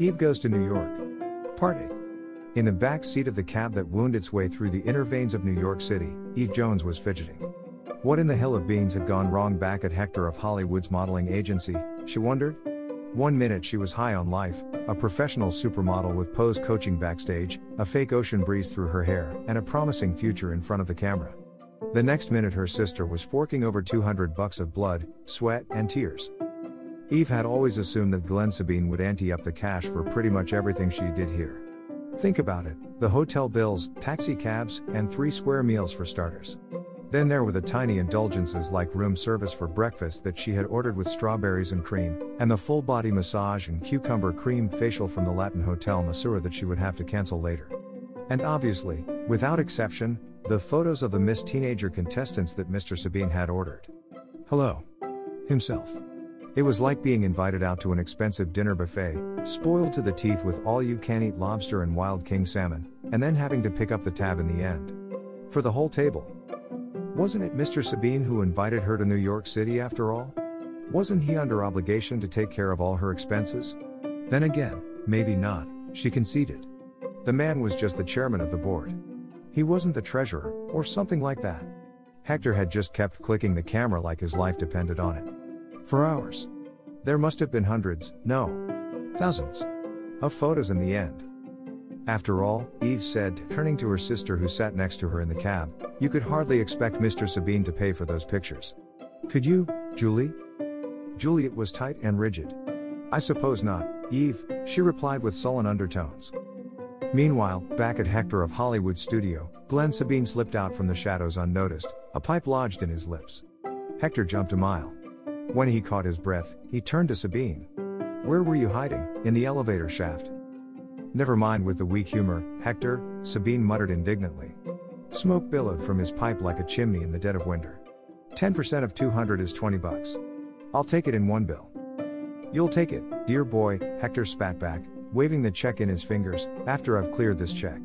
Eve goes to New York. Part 8. In the back seat of the cab that wound its way through the inner veins of New York City, Eve Jones was fidgeting. What in the hell of beans had gone wrong back at Hector of Hollywood's modeling agency, she wondered? One minute she was high on life, a professional supermodel with pose coaching backstage, a fake ocean breeze through her hair, and a promising future in front of the camera. The next minute her sister was forking over 200 bucks of blood, sweat, and tears. Eve had always assumed that Glenn Sabine would ante up the cash for pretty much everything she did here. Think about it the hotel bills, taxi cabs, and three square meals for starters. Then there were the tiny indulgences like room service for breakfast that she had ordered with strawberries and cream, and the full body massage and cucumber cream facial from the Latin Hotel Masseur that she would have to cancel later. And obviously, without exception, the photos of the Miss Teenager contestants that Mr. Sabine had ordered. Hello. Himself. It was like being invited out to an expensive dinner buffet, spoiled to the teeth with all you can eat lobster and wild king salmon, and then having to pick up the tab in the end. For the whole table. Wasn't it Mr. Sabine who invited her to New York City after all? Wasn't he under obligation to take care of all her expenses? Then again, maybe not, she conceded. The man was just the chairman of the board. He wasn't the treasurer, or something like that. Hector had just kept clicking the camera like his life depended on it. For hours. There must have been hundreds, no, thousands, of photos in the end. After all, Eve said, turning to her sister who sat next to her in the cab, you could hardly expect Mr. Sabine to pay for those pictures. Could you, Julie? Juliet was tight and rigid. I suppose not, Eve, she replied with sullen undertones. Meanwhile, back at Hector of Hollywood studio, Glenn Sabine slipped out from the shadows unnoticed, a pipe lodged in his lips. Hector jumped a mile. When he caught his breath, he turned to Sabine. Where were you hiding? In the elevator shaft. Never mind with the weak humor, Hector, Sabine muttered indignantly. Smoke billowed from his pipe like a chimney in the dead of winter. 10% of 200 is 20 bucks. I'll take it in one bill. You'll take it, dear boy, Hector spat back, waving the check in his fingers, after I've cleared this check.